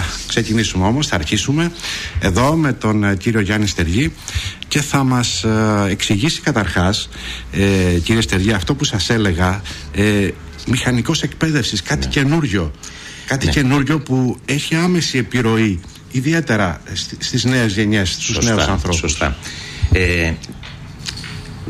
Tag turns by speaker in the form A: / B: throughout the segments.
A: Θα ξεκινήσουμε όμως, θα αρχίσουμε εδώ με τον ε, κύριο Γιάννη Στεργή και θα μας ε, εξηγήσει καταρχάς ε, κύριε Στεργή αυτό που σας έλεγα ε, μηχανικός εκπαίδευσης, κάτι ναι. καινούριο κάτι ναι. καινούριο που έχει άμεση επιρροή ιδιαίτερα στις νέες γενιές, στους σωστά, νέους ανθρώπους.
B: Σωστά. Ε,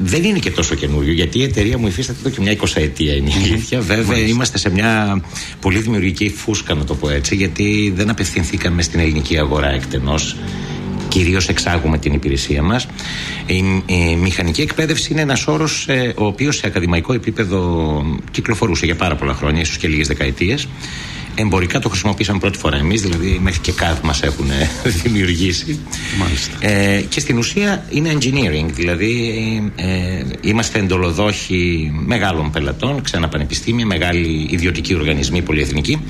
B: δεν είναι και τόσο καινούριο, γιατί η εταιρεία μου υφίσταται εδώ και μια εικοσαετία είναι η αλήθεια. Βέβαια, είμαστε σε μια πολύ δημιουργική φούσκα, να το πω έτσι, γιατί δεν απευθυνθήκαμε στην ελληνική αγορά εκτενώς. Κυρίως εξάγουμε την υπηρεσία μας. Η, μηχανική εκπαίδευση είναι ένας όρος ε, ο οποίος σε ακαδημαϊκό επίπεδο κυκλοφορούσε για πάρα πολλά χρόνια, ίσως και λίγες δεκαετίες. Εμπορικά το χρησιμοποίησαμε πρώτη φορά εμείς, δηλαδή μέχρι και κάτω μας έχουν δημιουργήσει.
A: Μάλιστα.
B: Ε, και στην ουσία είναι engineering, δηλαδή ε, είμαστε εντολοδόχοι μεγάλων πελατών, ξένα πανεπιστήμια, μεγάλοι ιδιωτικοί οργανισμοί πολυεθνικοί,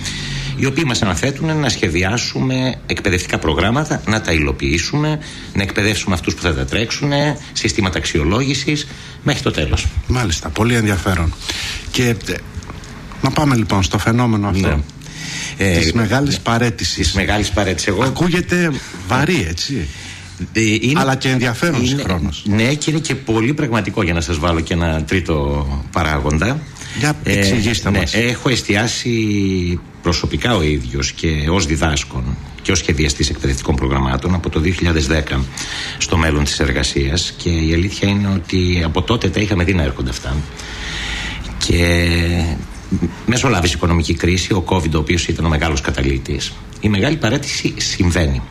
B: οι οποίοι μας αναθέτουν να σχεδιάσουμε εκπαιδευτικά προγράμματα, να τα υλοποιήσουμε, να εκπαιδεύσουμε αυτούς που θα τα τρέξουν, συστήματα αξιολόγησης μέχρι το τέλος.
A: Μάλιστα, πολύ ενδιαφέρον. Και ε, να πάμε λοιπόν στο φαινόμενο αυτό. Ναι. Ε, της μεγάλης παρέτησης.
B: Της μεγάλης παρέτησης. Εγώ...
A: Ακούγεται βαρύ, έτσι. Ε, είναι, αλλά και ενδιαφέρον συγχρόνω.
B: Ναι, και είναι και πολύ πραγματικό για να σας βάλω και ένα τρίτο παράγοντα.
A: Για ε, εξηγήστε ε, μας.
B: έχω εστιάσει προσωπικά ο ίδιος και ως διδάσκων και ως σχεδιαστής εκπαιδευτικών προγραμμάτων από το 2010 στο μέλλον της εργασίας και η αλήθεια είναι ότι από τότε τα είχαμε δει να έρχονται αυτά και μεσολάβησε η οικονομική κρίση, ο COVID, ο οποίος ήταν ο μεγάλος καταλήτης. Η μεγάλη παρέτηση συμβαίνει.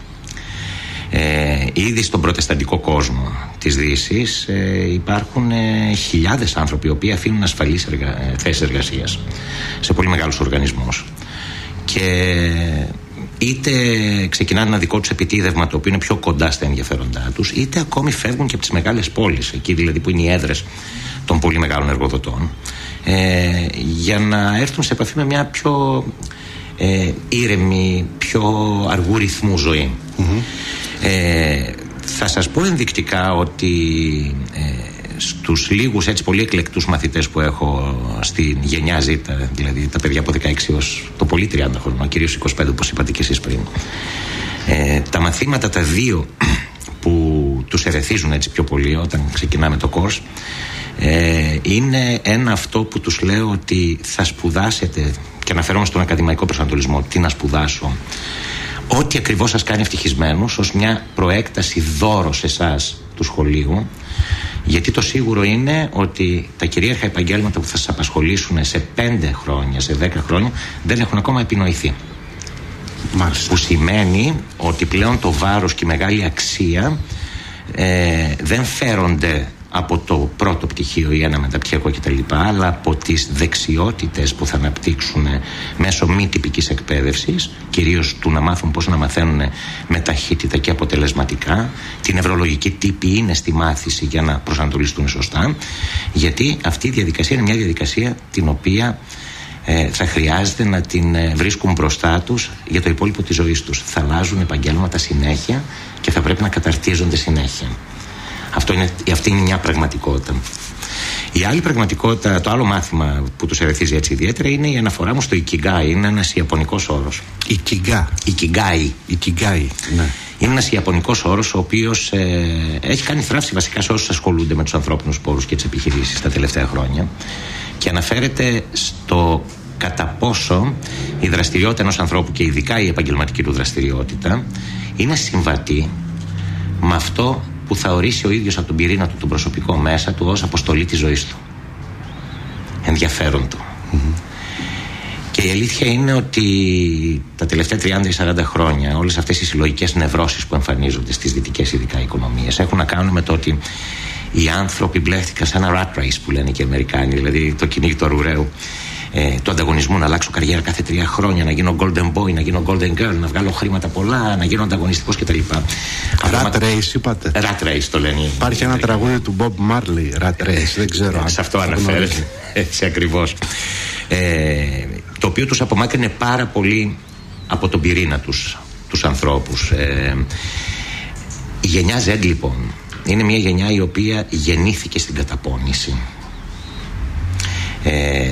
B: Ε, ήδη στον προτεσταντικό κόσμο της δύσης ε, υπάρχουν ε, χιλιάδες άνθρωποι οι οποίοι αφήνουν ασφαλείς εργα... Ε, θέσεις εργασίας σε πολύ μεγάλους οργανισμούς και είτε ξεκινάνε ένα δικό τους επιτίδευμα το οποίο είναι πιο κοντά στα ενδιαφέροντά τους, είτε ακόμη φεύγουν και από τις μεγάλες πόλεις, εκεί δηλαδή που είναι οι έδρες των πολύ μεγάλων εργοδοτών ε, για να έρθουν σε επαφή με μια πιο ε, ήρεμη, πιο αργού ρυθμού Ε, θα σας πω ενδεικτικά ότι ε, στους λίγους έτσι πολύ εκλεκτούς μαθητές που έχω στην γενιά Z, δηλαδή τα παιδιά από 16 έως το πολύ 30 χρόνο, κυρίως 25 όπως είπατε και εσείς πριν, ε, τα μαθήματα τα δύο που τους ερεθίζουν έτσι πιο πολύ όταν ξεκινάμε το course ε, είναι ένα αυτό που τους λέω ότι θα σπουδάσετε και αναφέρομαι στον ακαδημαϊκό προσανατολισμό τι να σπουδάσω ό,τι ακριβώς σας κάνει ευτυχισμένους ως μια προέκταση δώρο σε εσάς του σχολείου γιατί το σίγουρο είναι ότι τα κυρίαρχα επαγγέλματα που θα σας απασχολήσουν σε 5 χρόνια, σε 10 χρόνια δεν έχουν ακόμα επινοηθεί
A: Μάλιστα.
B: που σημαίνει ότι πλέον το βάρος και η μεγάλη αξία ε, δεν φέρονται από το πρώτο πτυχίο ή ένα μεταπτυχιακό κτλ. αλλά από τις δεξιότητες που θα αναπτύξουν μέσω μη τυπικής εκπαίδευσης, κυρίως του να μάθουν πώς να μαθαίνουν με ταχύτητα και αποτελεσματικά. Την νευρολογική τύπη είναι στη μάθηση για να προσανατολιστούν σωστά. Γιατί αυτή η διαδικασία είναι μια διαδικασία την οποία ε, θα χρειάζεται να την ε, βρίσκουν μπροστά τους για το υπόλοιπο της ζωής τους. Θα αλλάζουν επαγγέλματα συνέχεια και θα πρέπει να καταρτίζονται συνέχεια. Αυτό είναι, αυτή είναι μια πραγματικότητα. Η άλλη πραγματικότητα, το άλλο μάθημα που τους ερεθίζει έτσι ιδιαίτερα είναι η αναφορά μου στο Ikigai. Είναι ένας Ιαπωνικός όρος.
A: Ikigai.
B: Ikigai.
A: Ikigai. Ναι.
B: Είναι ένας Ιαπωνικός όρος ο οποίος ε, έχει κάνει θράψη βασικά σε όσους ασχολούνται με τους ανθρώπινους πόρους και τις επιχειρήσεις τα τελευταία χρόνια και αναφέρεται στο κατά πόσο η δραστηριότητα ενός ανθρώπου και ειδικά η επαγγελματική του δραστηριότητα είναι συμβατή με αυτό που θα ορίσει ο ίδιος από τον πυρήνα του τον προσωπικό μέσα του ως αποστολή της ζωής του. Ενδιαφέρον του και η αλήθεια είναι ότι τα τελευταία 30 40 χρόνια όλες αυτές οι συλλογικές νευρώσεις που εμφανίζονται στις δυτικές ειδικά οικονομίες έχουν να κάνουν με το ότι οι άνθρωποι μπλέχτηκαν σε ένα rat race που λένε και οι Αμερικάνοι δηλαδή το κυνήγι του αρουραίου ε, του ανταγωνισμού, να αλλάξω καριέρα κάθε τρία χρόνια, να γίνω golden boy, να γίνω golden girl, να βγάλω χρήματα πολλά, να γίνω ανταγωνιστικός κτλ.
A: Rat race, είπατε.
B: Rat race το λένε.
A: Υπάρχει ένα τραγούδι του Bob Marley, Rat race, δεν ξέρω.
B: Σε αυτό αναφέρεται. Έτσι ακριβώς. Ε, το οποίο τους απομάκρυνε πάρα πολύ από τον πυρήνα τους τους ανθρώπους ε, η γενιά Z λοιπόν είναι μια γενιά η οποία γεννήθηκε στην καταπώνηση ε,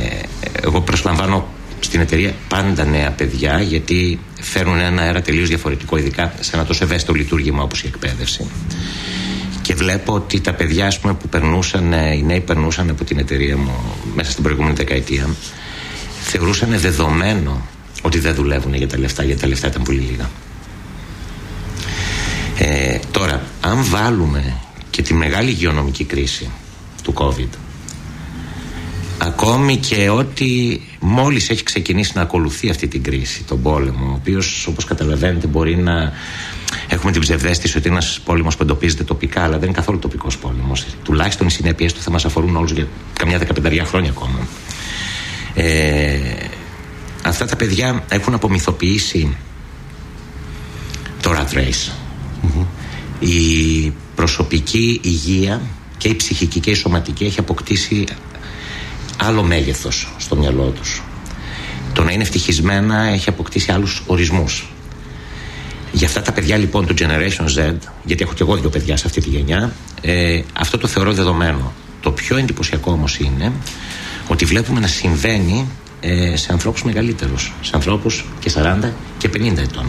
B: εγώ προσλαμβάνω στην εταιρεία πάντα νέα παιδιά γιατί φέρνουν ένα αέρα τελείως διαφορετικό, ειδικά σε ένα τόσο ευαίσθητο λειτουργήμα όπως η εκπαίδευση. Και βλέπω ότι τα παιδιά πούμε, που περνούσαν, οι νέοι περνούσαν από την εταιρεία μου μέσα στην προηγούμενη δεκαετία, θεωρούσαν δεδομένο ότι δεν δουλεύουν για τα λεφτά, γιατί τα λεφτά ήταν πολύ λίγα. Ε, τώρα, αν βάλουμε και τη μεγάλη υγειονομική κρίση του COVID, ακόμη και ότι μόλις έχει ξεκινήσει να ακολουθεί αυτή την κρίση, τον πόλεμο, ο οποίος όπως καταλαβαίνετε μπορεί να έχουμε την ψευδέστηση ότι είναι ένας πόλεμος που εντοπίζεται τοπικά, αλλά δεν είναι καθόλου τοπικός πόλεμος. Τουλάχιστον οι συνέπειες του θα μας αφορούν όλους για καμιά δεκαπενταριά χρόνια ακόμα. Ε, αυτά τα παιδιά έχουν απομυθοποιήσει το rat race. Η προσωπική υγεία και η ψυχική και η σωματική έχει αποκτήσει άλλο μέγεθος στο μυαλό τους. Το να είναι ευτυχισμένα έχει αποκτήσει άλλους ορισμούς. Για αυτά τα παιδιά λοιπόν του Generation Z, γιατί έχω και εγώ δύο παιδιά σε αυτή τη γενιά, ε, αυτό το θεωρώ δεδομένο. Το πιο εντυπωσιακό όμως είναι ότι βλέπουμε να συμβαίνει ε, σε ανθρώπους μεγαλύτερους, σε ανθρώπους και 40 και 50 ετών.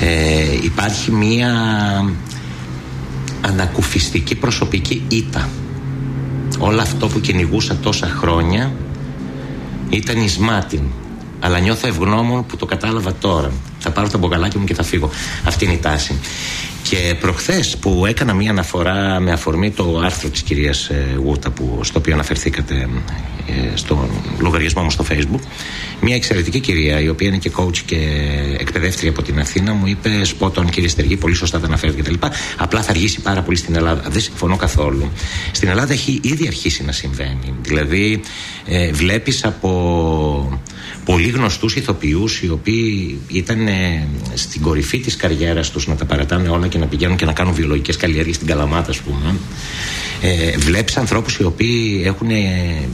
B: Ε, υπάρχει μία ανακουφιστική προσωπική ήττα. Όλο αυτό που κυνηγούσα τόσα χρόνια ήταν εις αλλά νιώθω ευγνώμων που το κατάλαβα τώρα. Θα πάρω τα μποκαλάκια μου και θα φύγω. Αυτή είναι η τάση. Και προχθές που έκανα μία αναφορά με αφορμή το άρθρο της κυρίας ε, Γούτα, που, στο οποίο αναφερθήκατε ε, στο λογαριασμό μου στο Facebook, μία εξαιρετική κυρία, η οποία είναι και coach και εκπαιδεύτρια από την Αθήνα, μου είπε: Σπότον, κύριε Στεργή, πολύ σωστά τα αναφέρετε κτλ. Απλά θα αργήσει πάρα πολύ στην Ελλάδα. Δεν συμφωνώ καθόλου. Στην Ελλάδα έχει ήδη αρχίσει να συμβαίνει. Δηλαδή, ε, βλέπεις από πολύ γνωστούς ηθοποιούς οι οποίοι ήταν ε, στην κορυφή της καριέρας τους να τα παρατάνε όλα και να πηγαίνουν και να κάνουν βιολογικές καλλιέργειες στην Καλαμάτα ας πούμε. Ε, βλέπεις ανθρώπους οι οποίοι έχουν ε,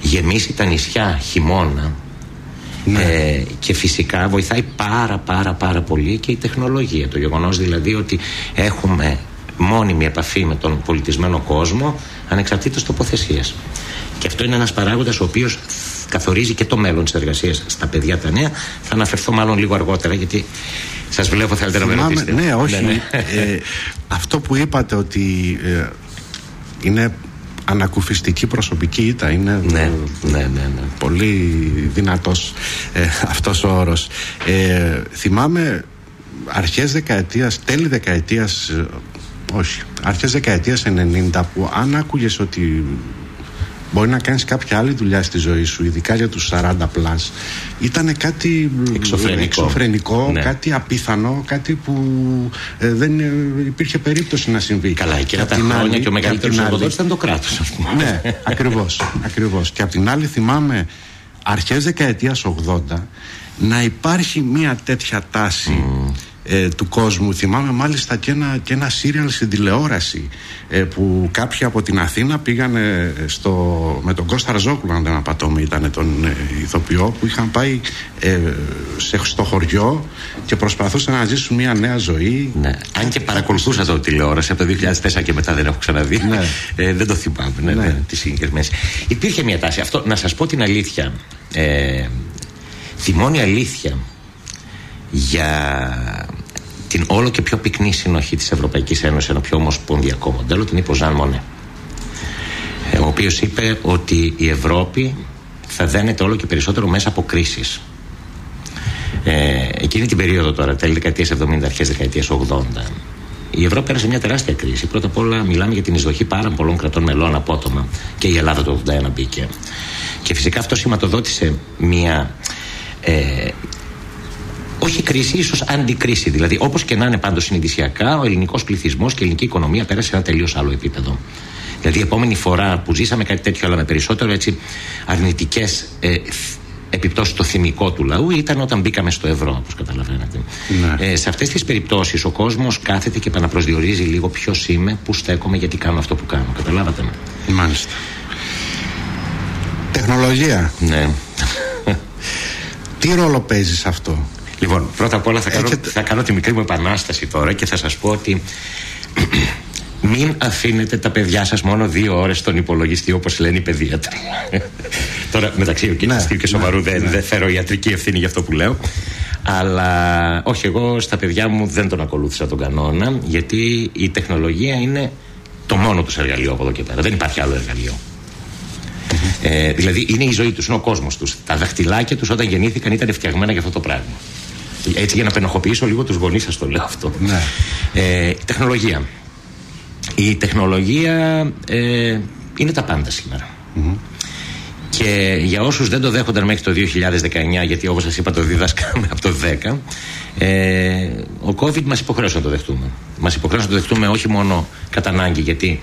B: γεμίσει τα νησιά χειμώνα ναι. ε, και φυσικά βοηθάει πάρα πάρα πάρα πολύ και η τεχνολογία. Το γεγονός δηλαδή ότι έχουμε μόνιμη επαφή με τον πολιτισμένο κόσμο ανεξαρτήτως τοποθεσίας. Και αυτό είναι ένας παράγοντας ο οποίος καθορίζει και το μέλλον της εργασίας στα παιδιά τα νέα. Θα αναφερθώ μάλλον λίγο αργότερα γιατί σας βλέπω θέλετε να με ρωτήσετε.
A: Ναι, όχι. Ναι, ναι. Ε, αυτό που είπατε ότι ε, είναι ανακουφιστική προσωπική ήττα είναι
B: ναι, ναι, ναι, ναι.
A: πολύ δυνατός ε, αυτός ο όρος ε, θυμάμαι αρχές δεκαετίας τέλη δεκαετίας ε, όχι αρχές δεκαετίας 90 που αν άκουγες ότι Μπορεί να κάνεις κάποια άλλη δουλειά στη ζωή σου, ειδικά για τους 40 πλάς. Ήταν κάτι
B: εξωφρενικό,
A: εξωφρενικό ναι. κάτι απίθανο, κάτι που ε, δεν ε, υπήρχε περίπτωση να συμβεί.
B: Καλά, και τα χρόνια άλλη, και ο μεγαλύτερος εργοδότης ήταν το κράτος, ας πούμε.
A: Ναι, ακριβώς, ακριβώς. Και απ' την άλλη θυμάμαι αρχές δεκαετίας 80 να υπάρχει μια τέτοια τάση ε, του κόσμου. Θυμάμαι μάλιστα και ένα, και ένα σύριαλ στην τηλεόραση ε, που κάποιοι από την Αθήνα πήγαν στο, με τον Κώστα Ραζόκουλο, αν δεν απατώμε, ήταν τον ε, ηθοποιό, που είχαν πάει ε, σε, στο χωριό και προσπαθούσαν να ζήσουν μια νέα ζωή.
B: Ναι. Αν και παρακολουθούσα το τηλεόραση από το 2004 και μετά δεν έχω ξαναδεί. Ναι. Ε, δεν το θυμάμαι. Ναι, ναι. ναι, τις Υπήρχε μια τάση. Αυτό, να σας πω την αλήθεια. Ε, τη μόνη αλήθεια για την όλο και πιο πυκνή συνοχή της Ευρωπαϊκής Ένωσης ένα πιο ομοσπονδιακό μοντέλο την είπε ο Ζαν Μονέ ε, ο οποίος είπε ότι η Ευρώπη θα δένεται όλο και περισσότερο μέσα από κρίσεις ε, εκείνη την περίοδο τώρα, τέλη δεκαετίας 70, αρχές δεκαετίας 80 η Ευρώπη πέρασε μια τεράστια κρίση. Πρώτα απ' όλα μιλάμε για την εισδοχή πάρα πολλών κρατών μελών απότομα. Και η Ελλάδα το 81 μπήκε. Και φυσικά αυτό σηματοδότησε μια ε, όχι κρίση, ίσως αντικρίση. Δηλαδή, όπως και να είναι πάντως συνειδησιακά, ο ελληνικός πληθυσμός και η ελληνική οικονομία πέρασε σε ένα τελείως άλλο επίπεδο. Δηλαδή, η επόμενη φορά που ζήσαμε κάτι τέτοιο, αλλά με περισσότερο έτσι αρνητικές ε, επιπτώσεις στο θυμικό του λαού, ήταν όταν μπήκαμε στο ευρώ, όπως καταλαβαίνετε. Ναι. Ε, σε αυτές τις περιπτώσεις, ο κόσμος κάθεται και επαναπροσδιορίζει λίγο ποιος είμαι, πού στέκομαι, γιατί κάνω αυτό που κάνω. Καταλάβατε με.
A: Μάλιστα. Τεχνολογία.
B: Ναι.
A: Τι ρόλο παίζει σε αυτό;
B: Λοιπόν, πρώτα απ' όλα θα κάνω, θα κάνω τη μικρή μου επανάσταση τώρα και θα σας πω ότι μην αφήνετε τα παιδιά σας μόνο δύο ώρες στον υπολογιστή όπως λένε οι παιδίατροι. τώρα μεταξύ ο ναι, και σοβαρού ναι, δεν, ναι. δεν φέρω ιατρική ευθύνη για αυτό που λέω. Αλλά όχι, εγώ στα παιδιά μου δεν τον ακολούθησα τον κανόνα, γιατί η τεχνολογία είναι το μόνο τους εργαλείο από εδώ και πέρα. Δεν υπάρχει άλλο εργαλείο. Ε, δηλαδή είναι η ζωή τους, είναι ο κόσμος τους. Τα δαχτυλάκια τους όταν γεννήθηκαν ήταν φτιαγμένα για αυτό το πράγμα. Έτσι για να πενοχοποιήσω λίγο τους γονείς σας το λέω αυτό.
A: Ναι.
B: Ε, τεχνολογία. Η τεχνολογία ε, είναι τα πάντα Και για όσους δεν το δέχονταν μέχρι το 2019, γιατί όπως σας είπα το διδάσκαμε από το 10, ε, ο COVID μας υποχρέωσε να το δεχτούμε. Μας υποχρέωσε να το δεχτούμε όχι μόνο κατά ανάγκη, γιατί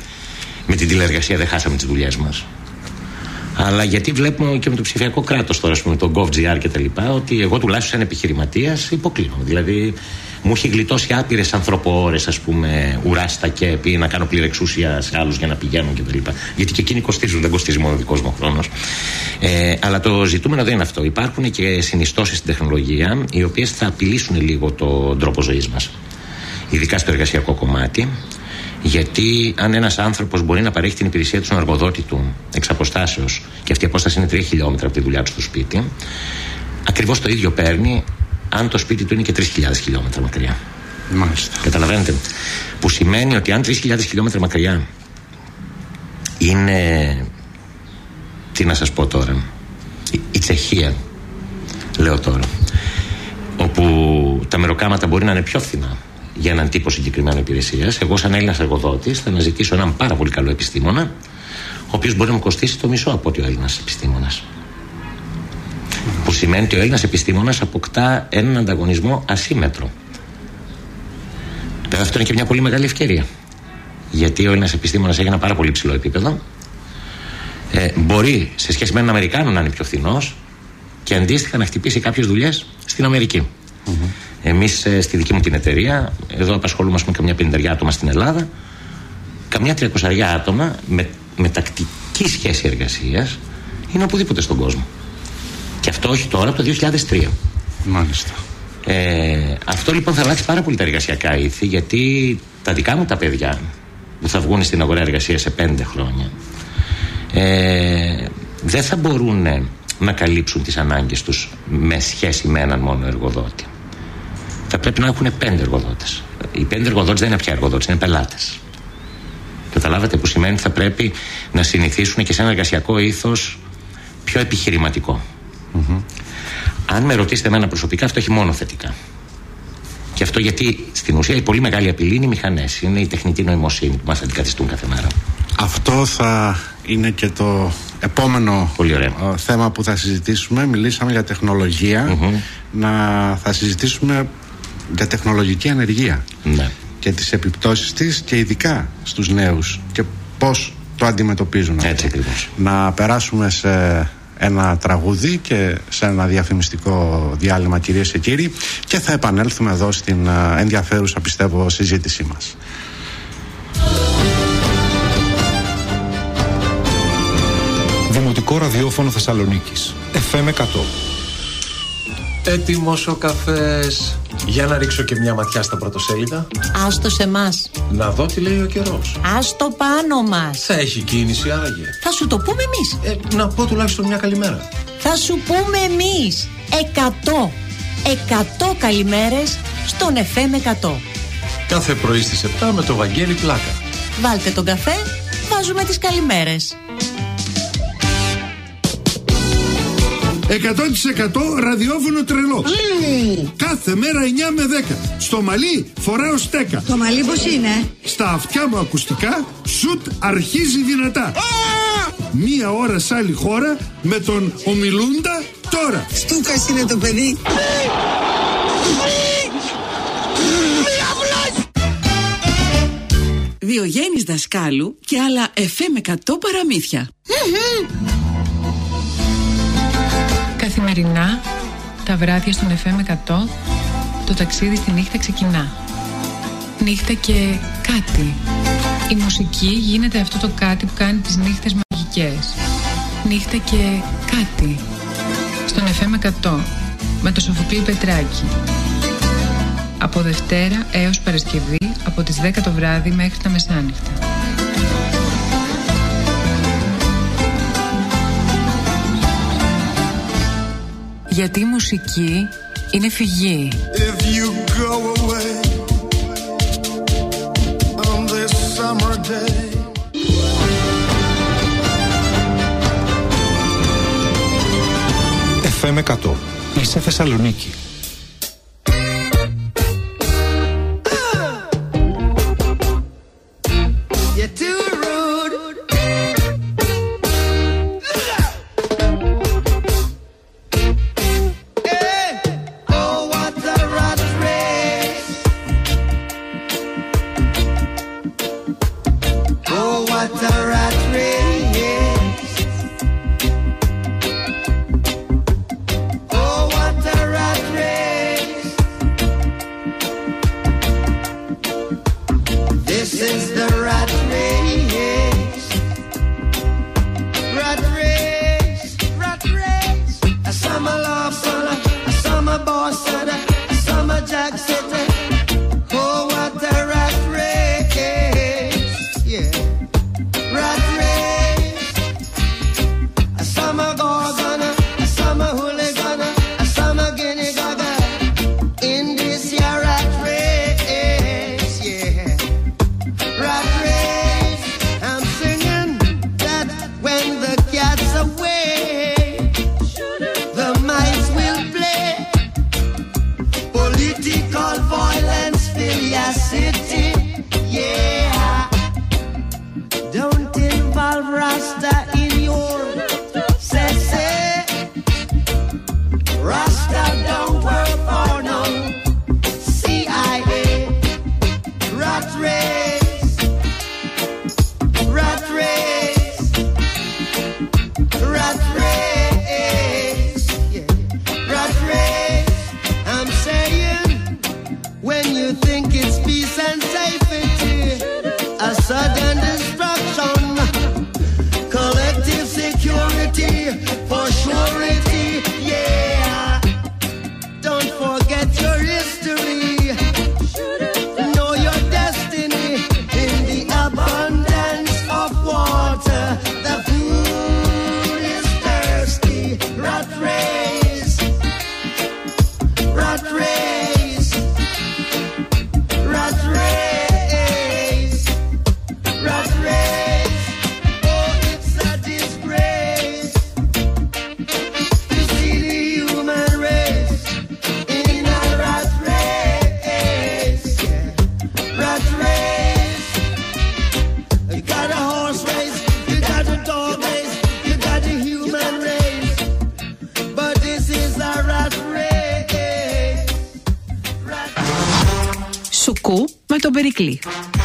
B: με την τηλεεργασία δεν χάσαμε τις δουλειές μας. Αλλά γιατί βλέπουμε και με το ψηφιακό κράτος τώρα, με τον GovGR και τα λοιπά, ότι εγώ τουλάχιστον σαν επιχειρηματίας υποκλίνω. Δηλαδή, μου έχει γλιτώσει άπειρες ανθρωπόρες, ας πούμε, ουράς στα κέπη, να κάνω πληρεξούσια σε άλλους για να πηγαίνουν κτλ. Γιατί και εκείνοι κοστίζουν, δεν κοστίζει μόνο ο δικός μου χρόνος. Ε, αλλά το ζητούμενο δεν είναι αυτό. Υπάρχουν και συνιστώσεις στην τεχνολογία, οι οποίες θα απειλήσουν λίγο τον τρόπο ζωής μας. Ειδικά στο εργασιακό κομμάτι. Γιατί αν ένας άνθρωπος μπορεί να παρέχει την υπηρεσία του στον εργοδότη του εξ αποστάσεως, και αυτή η απόσταση είναι 3 χιλιόμετρα από τη δουλειά του στο σπίτι, ακριβώς το ίδιο παίρνει αν το σπίτι του είναι και 3.000 χιλιόμετρα μακριά.
A: Μάλιστα.
B: Καταλαβαίνετε. Που σημαίνει ότι αν 3.000 χιλιόμετρα μακριά είναι. Τι να σας πω τώρα. Η, η Τσεχία, λέω τώρα. Όπου τα μεροκάματα μπορεί να είναι πιο φθηνά για έναν τύπο συγκεκριμένη υπηρεσίας. Εγώ, σαν Έλληνας εργοδότης, θα αναζητήσω έναν πάρα πολύ καλό επιστήμονα, ο οποίος μπορεί να μου κοστίσει το μισό από ότι ο Έλληνας επιστήμονας. Που σημαίνει ότι ο Έλληνας επιστήμονας αποκτά έναν ανταγωνισμό ασύμετρο. Βέβαια, αυτό είναι και μια πολύ μεγάλη ευκαιρία. Γιατί ο Έλληνας επιστήμονας έχει ένα πάρα πολύ ψηλό επίπεδο. Ε, μπορεί σε σχέση με έναν Αμερικάνο να είναι πιο φθηνός και αντίστοιχα να χτυπήσει κάποιες δουλειές στην Αμερική. Mm-hmm. Εμείς ε, στη δική μου την εταιρεία, εδώ απασχολούμαστε με καμιά πενταριά άτομα στην Ελλάδα, καμιά τριακοσαριά άτομα με, με τακτική σχέση εργασίας είναι οπουδήποτε στον κόσμο. Και αυτό όχι τώρα, από το 2003.
A: Μάλιστα.
B: Ε, αυτό λοιπόν θα αλλάξει πάρα πολύ τα εργασιακά ήθη, γιατί τα δικά μου τα παιδιά που θα βγουν στην αγορά εργασίας σε πέντε χρόνια ε, δεν θα μπορούν να καλύψουν τις ανάγκες τους με σχέση με έναν μόνο εργοδότη. Θα πρέπει να έχουν πέντε εργοδότες. Οι πέντε εργοδότες δεν είναι πια εργοδότες, είναι πελάτες. Καταλάβατε που σημαίνει ότι θα πρέπει να συνηθίσουν και σε ένα εργασιακό ήθος πιο επιχειρηματικό. Αν με ρωτήσετε εμένα προσωπικά, αυτό έχει μόνο θετικά. Και αυτό γιατί στην ουσία η πολύ μεγάλη απειλή είναι οι μηχανές. Είναι η τεχνητή νοημοσύνη που μας αντικαθιστούν κάθε μέρα.
A: Αυτό θα είναι και το επόμενο
B: ε,
A: θέμα που θα συζητήσουμε. Μιλήσαμε για τεχνολογια Να θα συζητήσουμε για τεχνολογική ανεργία.
B: Ναι.
A: Και τις επιπτώσεις της και ειδικά στους νέους και πώς το αντιμετωπίζουν.
B: Έτσι
A: Να περάσουμε σε ένα τραγούδι και σε ένα διαφημιστικό διάλειμμα κυρίες και κύριοι και θα επανέλθουμε εδώ στην ενδιαφέρουσα πιστεύω συζήτησή μας.
C: Δημοτικό ραδιόφωνο Θεσσαλονίκης FM 100
D: Έτοιμος ο καφές για να ρίξω και μια ματιά στα πρωτοσέλιδα.
E: Άστο σε εμά.
D: Να δω τι λέει ο καιρός.
E: Άστο πάνω μας.
D: Θα έχει κίνηση άραγε.
E: Θα σου το πούμε εμείς.
D: Ε, να πω τουλάχιστον μια καλημέρα.
E: Θα σου πούμε εμείς. Εκατό. Εκατό καλημέρες στον FM 100.
D: Κάθε πρωί στις 7 με το Βαγγέλη Πλάκα.
E: Βάλτε τον καφέ, βάζουμε τις καλημέρες.
F: 100% ραδιόφωνο τρελό. Κάθε μέρα 9 με 10. Στο μαλλί φοράω στέκα.
G: Το μαλλί πώς είναι;
F: Στα αυτιά μου ακουστικά σουτ αρχίζει δυνατά. Μία ώρα σε άλλη χώρα με τον ομιλούντα τώρα.
G: Στούκας είναι το παιδί. Διογέννης Δασκάλου και άλλα εφέ με 100 παραμύθια.
H: Καθημερινά, τα βράδια στον FM 100, το ταξίδι στη νύχτα ξεκινά. Νύχτα και κάτι. Η μουσική γίνεται αυτό το κάτι που κάνει τις νύχτες μαγικές. Νύχτα και κάτι. Στον FM 100, με το Σοφοκλή Πετράκη. Από Δευτέρα έως Παρασκευή, από τις 10 το βράδυ μέχρι τα μεσάνυχτα.
I: Γιατί η μουσική
H: Είναι φυγή.
I: If you go away on this summer day.
C: FM 100. Είσαι Θεσσαλονίκη.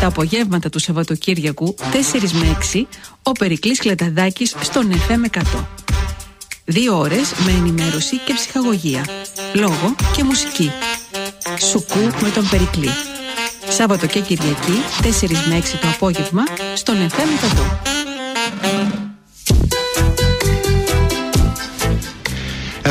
G: Τα απογεύματα του Σαββατοκύριακου 4 με 6 ο Περικλής Κλεταδάκης στον FM 100. Δύο ώρες με ενημέρωση και ψυχαγωγία, λόγο και μουσική. Σουκού με τον Περικλή. Σάββατο και Κυριακή 4 με 6 το απόγευμα στον FM 100.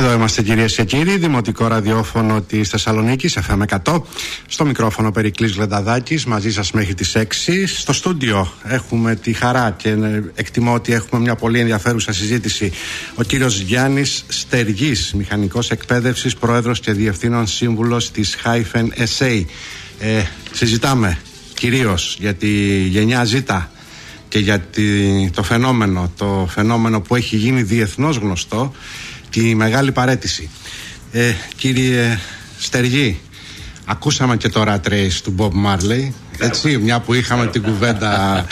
A: Εδώ είμαστε κυρίες και κύριοι, Δημοτικό Ραδιόφωνο της Θεσσαλονίκης, FM 100. Στο μικρόφωνο Περικλής Γλενταδάκης, μαζί σας μέχρι τις 6. Στο στούντιο έχουμε τη χαρά και ε, εκτιμώ ότι έχουμε μια πολύ ενδιαφέρουσα συζήτηση. Ο κύριος Γιάννης Στεργής, μηχανικός εκπαίδευσης, πρόεδρος και διευθύνων σύμβουλος της Hyphen SA. Ε, συζητάμε κυρίως για τη γενιά Z και για τη- το φαινόμενο, το φαινόμενο που έχει γίνει διεθνώς γνωστό, τη μεγάλη παρέτηση. Ε, κύριε Στεργή, ακούσαμε και το Rat Race του Bob Marley, έτσι, μια που είχαμε την κουβέντα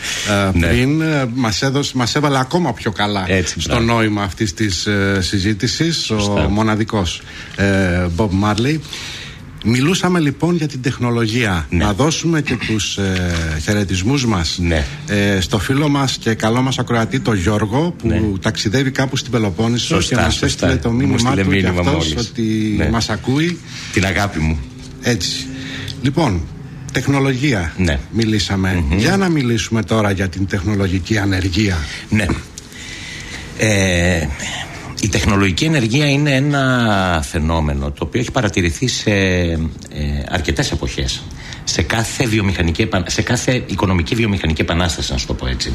A: ε,
B: Ναι.
A: πριν, ε, μας, έδωσε, μας έβαλε ακόμα πιο καλά
B: Έτσι,
A: στο
B: μπράβο.
A: νόημα αυτής της ε, συζήτησης, ο
B: Σωστά.
A: μοναδικός ε, Bob Marley. Μιλούσαμε λοιπόν για την τεχνολογία.
B: Ναι.
A: Να δώσουμε και τους ε, χαιρετισμούς μας
B: Ναι.
A: ε, στο φίλο μας και καλό μας ακροατή το Γιώργο που
B: Ναι.
A: ταξιδεύει κάπου στην Πελοπόννησο
B: Σωστά,
A: και μας
B: σωστά.
A: έστειλε το
B: Μου
A: μήνυμά
B: στείλε
A: του και
B: μήνυμα
A: αυτός
B: μόλις.
A: ότι
B: Ναι.
A: μας ακούει
B: Την αγάπη μου.
A: έτσι. Λοιπόν, τεχνολογία
B: Ναι.
A: μιλήσαμε. Για να μιλήσουμε τώρα για την τεχνολογική ανεργία.
B: Ναι. Ε, η τεχνολογική ενεργεία είναι ένα φαινόμενο το οποίο έχει παρατηρηθεί σε ε, αρκετές εποχές. Σε κάθε, βιομηχανική, επα- σε κάθε οικονομική βιομηχανική επανάσταση, να σου το πω έτσι.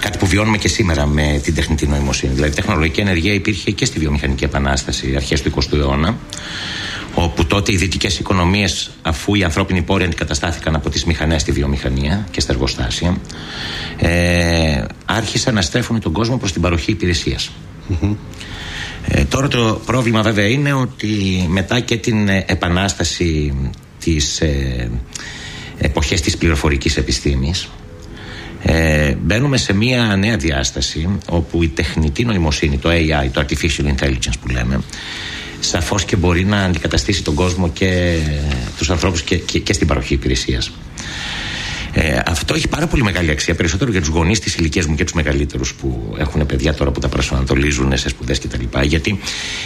B: Κάτι που βιώνουμε και σήμερα με την τεχνητή νοημοσύνη. Δηλαδή, η τεχνολογική ενεργεία υπήρχε και στη βιομηχανική επανάσταση αρχές του 20ου αιώνα, όπου τότε οι δυτικές οικονομίες, αφού οι ανθρώπινοι πόροι αντικαταστάθηκαν από τις μηχανές στη βιομηχανία και στα εργοστάσια, ε, άρχισαν να στρέφουν τον κόσμο προς την παροχή υπηρεσίας. Ε, τώρα το πρόβλημα βέβαια είναι ότι μετά και την ε, επανάσταση της ε, εποχές της πληροφορικής επιστήμης ε, μπαίνουμε σε μια νέα διάσταση όπου η τεχνητή νοημοσύνη, το AI, το Artificial Intelligence που λέμε σαφώς και μπορεί να αντικαταστήσει τον κόσμο και τους ανθρώπους και, και, και στην παροχή υπηρεσίας. Ε, αυτό έχει πάρα πολύ μεγάλη αξία, περισσότερο για τους γονείς της ηλικίας μου και τους μεγαλύτερους που έχουν παιδιά τώρα που τα προσανατολίζουν σε σπουδές κτλ. Γιατί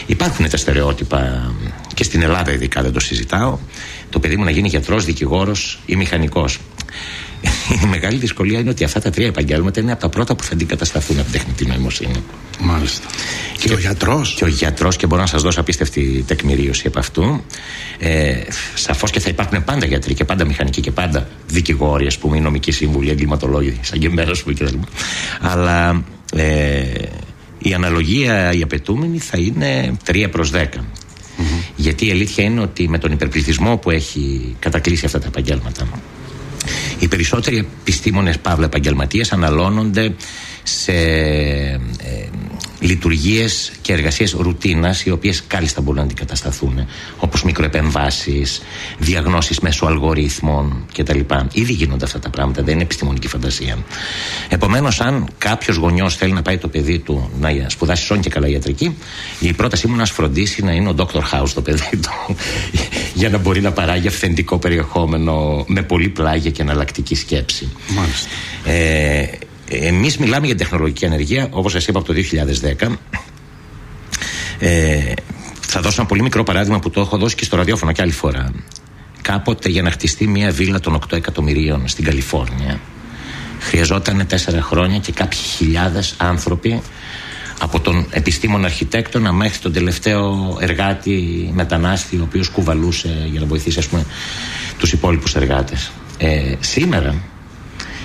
B: υπάρχουν τα στερεότυπα και στην Ελλάδα, ειδικά δεν το συζητάω. Το παιδί μου να γίνει γιατρός, δικηγόρος ή μηχανικός. Η μεγάλη δυσκολία είναι ότι αυτά τα τρία επαγγέλματα είναι από τα πρώτα που θα αντικατασταθούν από τεχνητή νοημοσύνη.
A: Μάλιστα. Και, ο γιατρός.
B: Και ο γιατρός, και μπορώ να σας δώσω απίστευτη τεκμηρίωση από αυτού. Ε, Σαφώς και θα υπάρχουν πάντα γιατροί και πάντα μηχανικοί και πάντα δικηγόροι, ας πούμε, οι νομικοί σύμβουλοι, εγκληματολόγοι, σαν και μέρα, πούμε κτλ. Αλλά ε, η αναλογία, η απαιτούμενη θα είναι 3 προς 10. Γιατί η αλήθεια είναι ότι με τον υπερπληθυσμό που έχει κατακλείσει αυτά τα επαγγέλματα, οι περισσότεροι επιστήμονες παύλα επαγγελματίε αναλώνονται σε ε, λειτουργίες και εργασίες ρουτίνας οι οποίες κάλλιστα μπορούν να αντικατασταθούν όπως μικροεπεμβάσεις, διαγνώσεις μέσω αλγορίθμων κτλ. Ήδη γίνονται αυτά τα πράγματα, δεν είναι επιστημονική φαντασία. Επομένως αν κάποιος γονιός θέλει να πάει το παιδί του να σπουδάσει σόν και καλά ιατρική η πρότασή μου να φροντίσει να είναι ο Dr. House το παιδί του για να μπορεί να παράγει αυθεντικό περιεχόμενο με πολύ πλάγια και εναλλακτική σκέψη.
A: Μάλιστα.
B: Ε, εμείς μιλάμε για τεχνολογική ανεργία όπως σας είπα από το 2010 ε, θα δώσω ένα πολύ μικρό παράδειγμα που το έχω δώσει και στο ραδιόφωνο και άλλη φορά. Κάποτε για να χτιστεί μια βίλα των 8 εκατομμυρίων στην Καλιφόρνια χρειαζόταν 4 χρόνια και κάποιοι χιλιάδες άνθρωποι από τον επιστήμον αρχιτέκτονα μέχρι τον τελευταίο εργάτη μετανάστη ο οποίος κουβαλούσε για να βοηθήσει ας πούμε τους υπόλοιπους εργάτες. Ε, σήμερα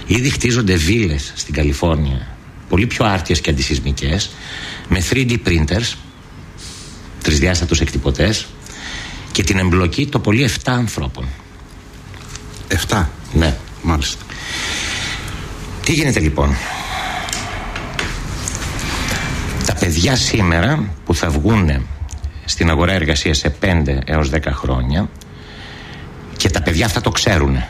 B: Ήδη χτίζονται βίλες στην Καλιφόρνια πολύ πιο άρτιες και αντισυσμικές με 3D printers, τρισδιάστατους εκτυπωτές και την εμπλοκή το πολύ 7 ανθρώπων.
A: 7.
B: Ναι.
A: Μάλιστα.
B: Τι γίνεται λοιπόν; Τα παιδιά σήμερα που θα βγουν στην αγορά εργασίας σε 5 έως 10 χρόνια και τα παιδιά αυτά το ξέρουν.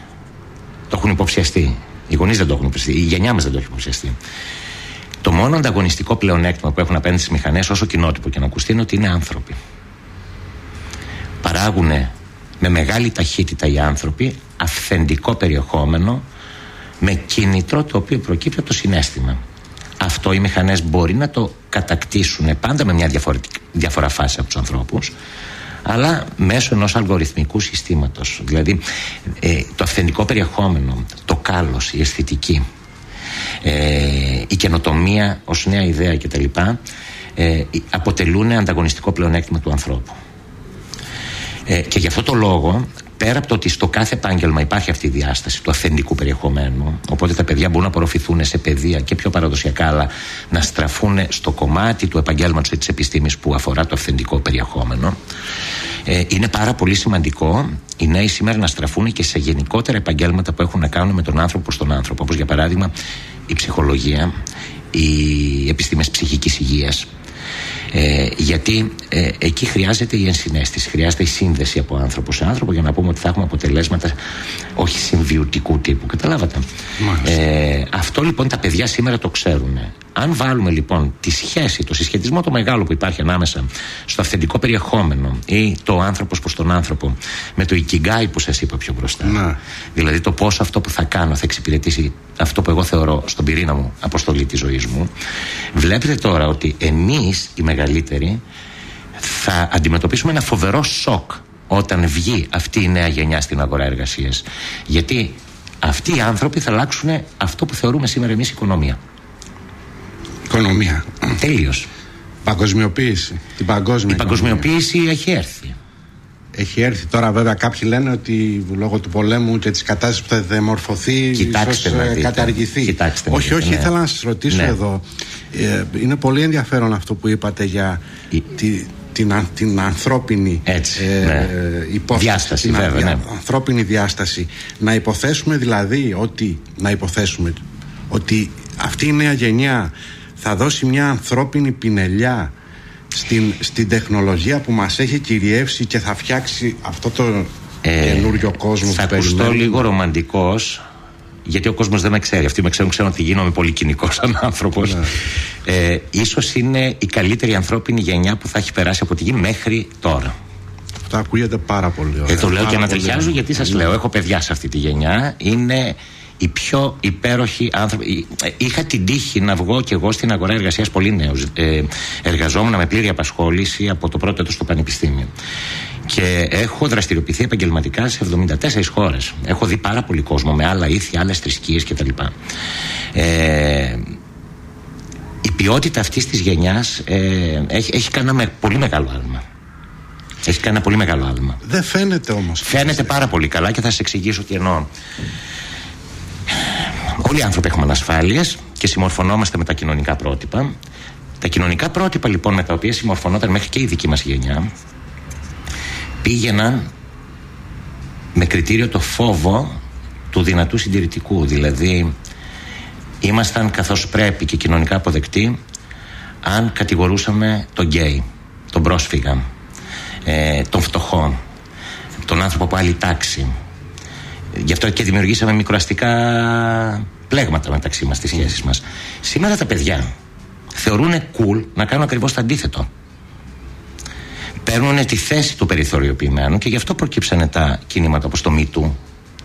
B: Το έχουν υποψιαστεί. Οι γονείς δεν το έχουν υποψιαστεί. Η γενιά μας δεν το έχει υποψιαστεί. Το μόνο ανταγωνιστικό πλεονέκτημα που έχουν απέναντι στις μηχανές, όσο κοινότυπο και να ακουστεί, είναι ότι είναι άνθρωποι. Παράγουν με μεγάλη ταχύτητα οι άνθρωποι αυθεντικό περιεχόμενο με κίνητρο το οποίο προκύπτει από το συνέστημα. Αυτό οι μηχανές μπορεί να το κατακτήσουν πάντα με μια διαφορά φάση από τους ανθρώπους αλλά μέσω ενός αλγοριθμικού συστήματος. Δηλαδή ε, το αυθεντικό περιεχόμενο, το κάλος, η αισθητική, ε, η καινοτομία ως νέα ιδέα κτλ. Ε, αποτελούν ανταγωνιστικό πλεονέκτημα του ανθρώπου. Ε, και γι' αυτό το λόγο πέρα από το ότι στο κάθε επάγγελμα υπάρχει αυτή η διάσταση του αυθεντικού περιεχομένου, οπότε τα παιδιά μπορούν να απορροφηθούν σε παιδεία και πιο παραδοσιακά, αλλά να στραφούν στο κομμάτι του επαγγέλματος ή της επιστήμης που αφορά το αυθεντικό περιεχόμενο, ε, είναι πάρα πολύ σημαντικό οι νέοι σήμερα να στραφούν και σε γενικότερα επαγγέλματα που έχουν να κάνουν με τον άνθρωπο προ τον άνθρωπο, όπως για παράδειγμα η ψυχολογία, οι επιστήμες ψυχικής υγείας ε, γιατί ε, εκεί χρειάζεται η ενσυναίσθηση, χρειάζεται η σύνδεση από άνθρωπο σε άνθρωπο για να πούμε ότι θα έχουμε αποτελέσματα όχι συμβιωτικού τύπου. Καταλάβατε. Ε, αυτό λοιπόν τα παιδιά σήμερα το ξέρουν. Αν βάλουμε λοιπόν τη σχέση, το συσχετισμό το μεγάλο που υπάρχει ανάμεσα στο αυθεντικό περιεχόμενο ή το άνθρωπος προς τον άνθρωπο με το ikigai που σας είπα πιο μπροστά.
A: Ναι.
B: Δηλαδή το πώς αυτό που θα κάνω θα εξυπηρετήσει αυτό που εγώ θεωρώ στον πυρήνα μου αποστολή της ζωής μου. Βλέπετε τώρα ότι εμείς οι μεγαλύτεροι θα αντιμετωπίσουμε ένα φοβερό σοκ όταν βγει αυτή η νέα γενιά στην αγορά εργασίας. Γιατί αυτοί οι άνθρωποι θα αλλάξουν αυτό που θεωρούμε σήμερα εμείς οικονομία.
A: Οικονομία.
B: Τελείω.
A: Παγκοσμιοποίηση. Την παγκόσμια
B: Η παγκοσμιοποίηση έχει έρθει.
A: Έχει έρθει τώρα βέβαια κάποιοι λένε ότι λόγω του πολέμου και της κατάστασης που θα διαμορφωθεί
B: Κοιτάξτε
A: ίσως
B: να
A: ε,
B: δείτε.
A: καταργηθεί.
B: Κοιτάξτε να
A: όχι,
B: δείτε,
A: όχι,
B: ναι.
A: ήθελα να σας ρωτήσω
B: Ναι.
A: εδώ. Ε, είναι πολύ ενδιαφέρον αυτό που είπατε για
B: Η-
A: τη, την, αν- την ανθρώπινη
B: Έτσι,
A: ε,
B: ναι.
A: υπόθεση,
B: Διάσταση,
A: την
B: βέβαια,
A: αδια-
B: ναι.
A: ανθρώπινη διάσταση. Να υποθέσουμε δηλαδή ότι, να υποθέσουμε ότι αυτή η νέα γενιά θα δώσει μια ανθρώπινη πινελιά στην, στην τεχνολογία που μας έχει κυριεύσει και θα φτιάξει αυτό το καινούριο κόσμο
B: Ε, Θα
A: που
B: ακουστώ
A: περιμένουμε.
B: λίγο ρομαντικός, γιατί ο κόσμος δεν με ξέρει. Αυτοί με ξέρουν, ξέρουν ότι γίνομαι πολύ κοινικός σαν άνθρωπος.
A: Ναι.
B: Ε, ίσως είναι η καλύτερη ανθρώπινη γενιά που θα έχει περάσει από τη γη μέχρι τώρα.
A: Αυτό ακούγεται πάρα πολύ ωραία.
B: Ε, το λέω
A: Πάρα
B: και να
A: πολύ
B: ταιριάζω
A: ωραία.
B: γιατί σας
A: Ναι.
B: λέω, έχω παιδιά σε αυτή τη γενιά. Είναι οι πιο υπέροχοι άνθρωποι. Ε, Είχα την τύχη να βγω και εγώ στην αγορά εργασίας πολύ νέος. Ε, εργαζόμουν με πλήρη απασχόληση από το πρώτο έτος στο Πανεπιστήμιο. Και έχω δραστηριοποιηθεί επαγγελματικά σε 74 χώρες. Έχω δει πάρα πολύ κόσμο με άλλα ήθη, άλλες θρησκείες κτλ. Ε, η ποιότητα αυτής της γενιάς ε, έχει, έχει κάνει ένα με- πολύ μεγάλο άλμα. Έχει κάνει ένα πολύ μεγάλο άλμα.
A: Δεν φαίνεται όμως.
B: Φαίνεται πάρα πολύ καλά και θα σα εξηγήσω τι εννοώ. Όλοι οι άνθρωποι έχουμε ανασφάλειες και συμμορφωνόμαστε με τα κοινωνικά πρότυπα. Τα κοινωνικά πρότυπα λοιπόν με τα οποία συμμορφωνόταν μέχρι και η δική μας γενιά πήγαιναν με κριτήριο το φόβο του δυνατού συντηρητικού. Δηλαδή ήμασταν καθώς πρέπει και κοινωνικά αποδεκτοί αν κατηγορούσαμε τον γκέι, τον πρόσφυγα, ε, τον φτωχό, τον άνθρωπο από άλλη τάξη. Γι' αυτό και δημιουργήσαμε μικροαστικά πλέγματα μεταξύ μας στις σχέσεις μας. Σήμερα τα παιδιά θεωρούν cool να κάνουν ακριβώς το αντίθετο. Παίρνουν τη θέση του περιθωριοποιημένου και γι' αυτό προκύψανε τα κινήματα όπως το Me Too,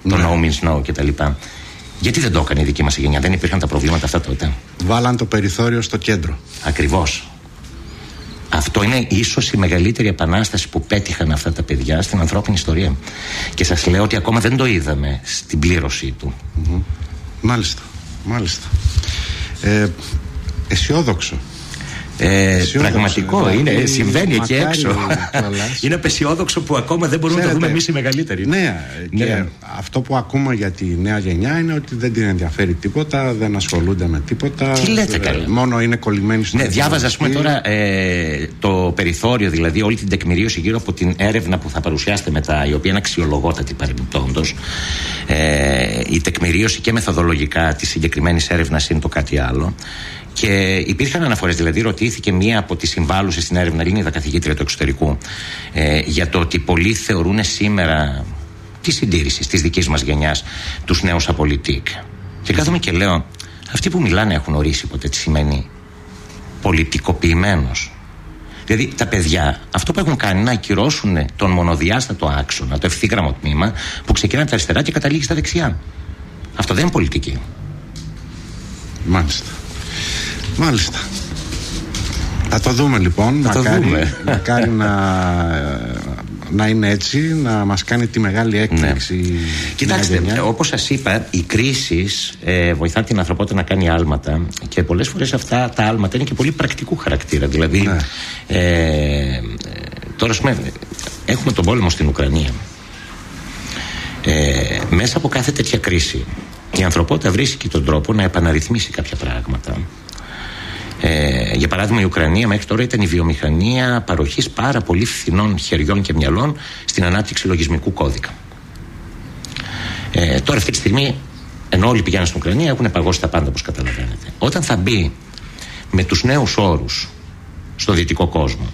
B: το No Means No κτλ. Γιατί δεν το έκανε η δική μας γενιά, δεν υπήρχαν τα προβλήματα αυτά τότε.
A: Βάλαν το περιθώριο στο κέντρο.
B: Ακριβώς. Αυτό είναι ίσως η μεγαλύτερη επανάσταση που πέτυχαν αυτά τα παιδιά στην ανθρώπινη ιστορία. Και σας λέω ότι ακόμα δεν το είδαμε στην πλήρωσή του.
A: Μάλιστα, μάλιστα. Ε, αισιόδοξο.
B: Ε,
A: Αισιόδοξο,
B: πραγματικό
A: δηλαδή,
B: είναι, συμβαίνει εκεί
A: μακάρι
B: έξω.
A: κιόλας.
B: είναι απεσιόδοξο που ακόμα δεν μπορούμε να το δούμε εμείς οι μεγαλύτεροι.
A: Ναι, και
B: Ναι.
A: αυτό που ακούμε για τη νέα γενιά είναι ότι δεν την ενδιαφέρει τίποτα, δεν ασχολούνται με τίποτα.
B: Τι λέτε
A: ε,
B: καλά.
A: Μόνο είναι κολλημένοι στην
B: Ναι, διάβαζα ας πούμε
A: τεχνολογία.
B: τώρα ε, το περιθώριο, δηλαδή όλη την τεκμηρίωση γύρω από την έρευνα που θα παρουσιάσετε μετά, η οποία είναι αξιολογότατη παρεμπιπτόντως. Ε, η τεκμηρίωση και μεθοδολογικά της συγκεκριμένης έρευνας είναι το κάτι άλλο. Και υπήρχαν αναφορές, δηλαδή ρωτήθηκε μία από τις συμβάλλουσες στην έρευνα Ελληνίδα καθηγήτρια του εξωτερικού ε, για το ότι πολλοί θεωρούν σήμερα τη συντήρηση της δικής μας γενιάς τους νέους απολυτικ. Και κάθομαι και λέω, αυτοί που μιλάνε έχουν ορίσει ποτέ τι σημαίνει πολιτικοποιημένος. Δηλαδή τα παιδιά αυτό που έχουν κάνει είναι να ακυρώσουν τον μονοδιάστατο άξονα, το ευθύγραμμο τμήμα που ξεκινάει από τα αριστερά και καταλήγει στα δεξιά. Αυτό δεν είναι πολιτική.
A: Μάλιστα. Μάλιστα. Θα το δούμε λοιπόν.
B: Θα το
A: μακάρι,
B: δούμε.
A: μακάρι να, να είναι έτσι, να μας κάνει τη μεγάλη έκπληξη. η νέα
B: Κοιτάξτε,
A: γενιά.
B: όπως σας είπα, οι κρίσεις ε, βοηθάνε την ανθρωπότητα να κάνει άλματα και πολλές φορές αυτά τα άλματα είναι και πολύ πρακτικού χαρακτήρα. Δηλαδή,
A: Ναι.
B: ε, ε, τώρα ας πούμε, έχουμε τον πόλεμο στην Ουκρανία. Ε, μέσα από κάθε τέτοια κρίση, η ανθρωπότητα βρίσκει τον τρόπο να επαναρρυθμίσει κάποια πράγματα. Ε, για παράδειγμα, η Ουκρανία μέχρι τώρα ήταν η βιομηχανία παροχής πάρα πολύ φθηνών χεριών και μυαλών στην ανάπτυξη λογισμικού κώδικα. Ε, τώρα αυτή τη στιγμή, ενώ όλοι πηγαίνουν στην Ουκρανία, έχουν παγώσει τα πάντα όπως καταλαβαίνετε. Όταν θα μπει με τους νέους όρους στο δυτικό κόσμο,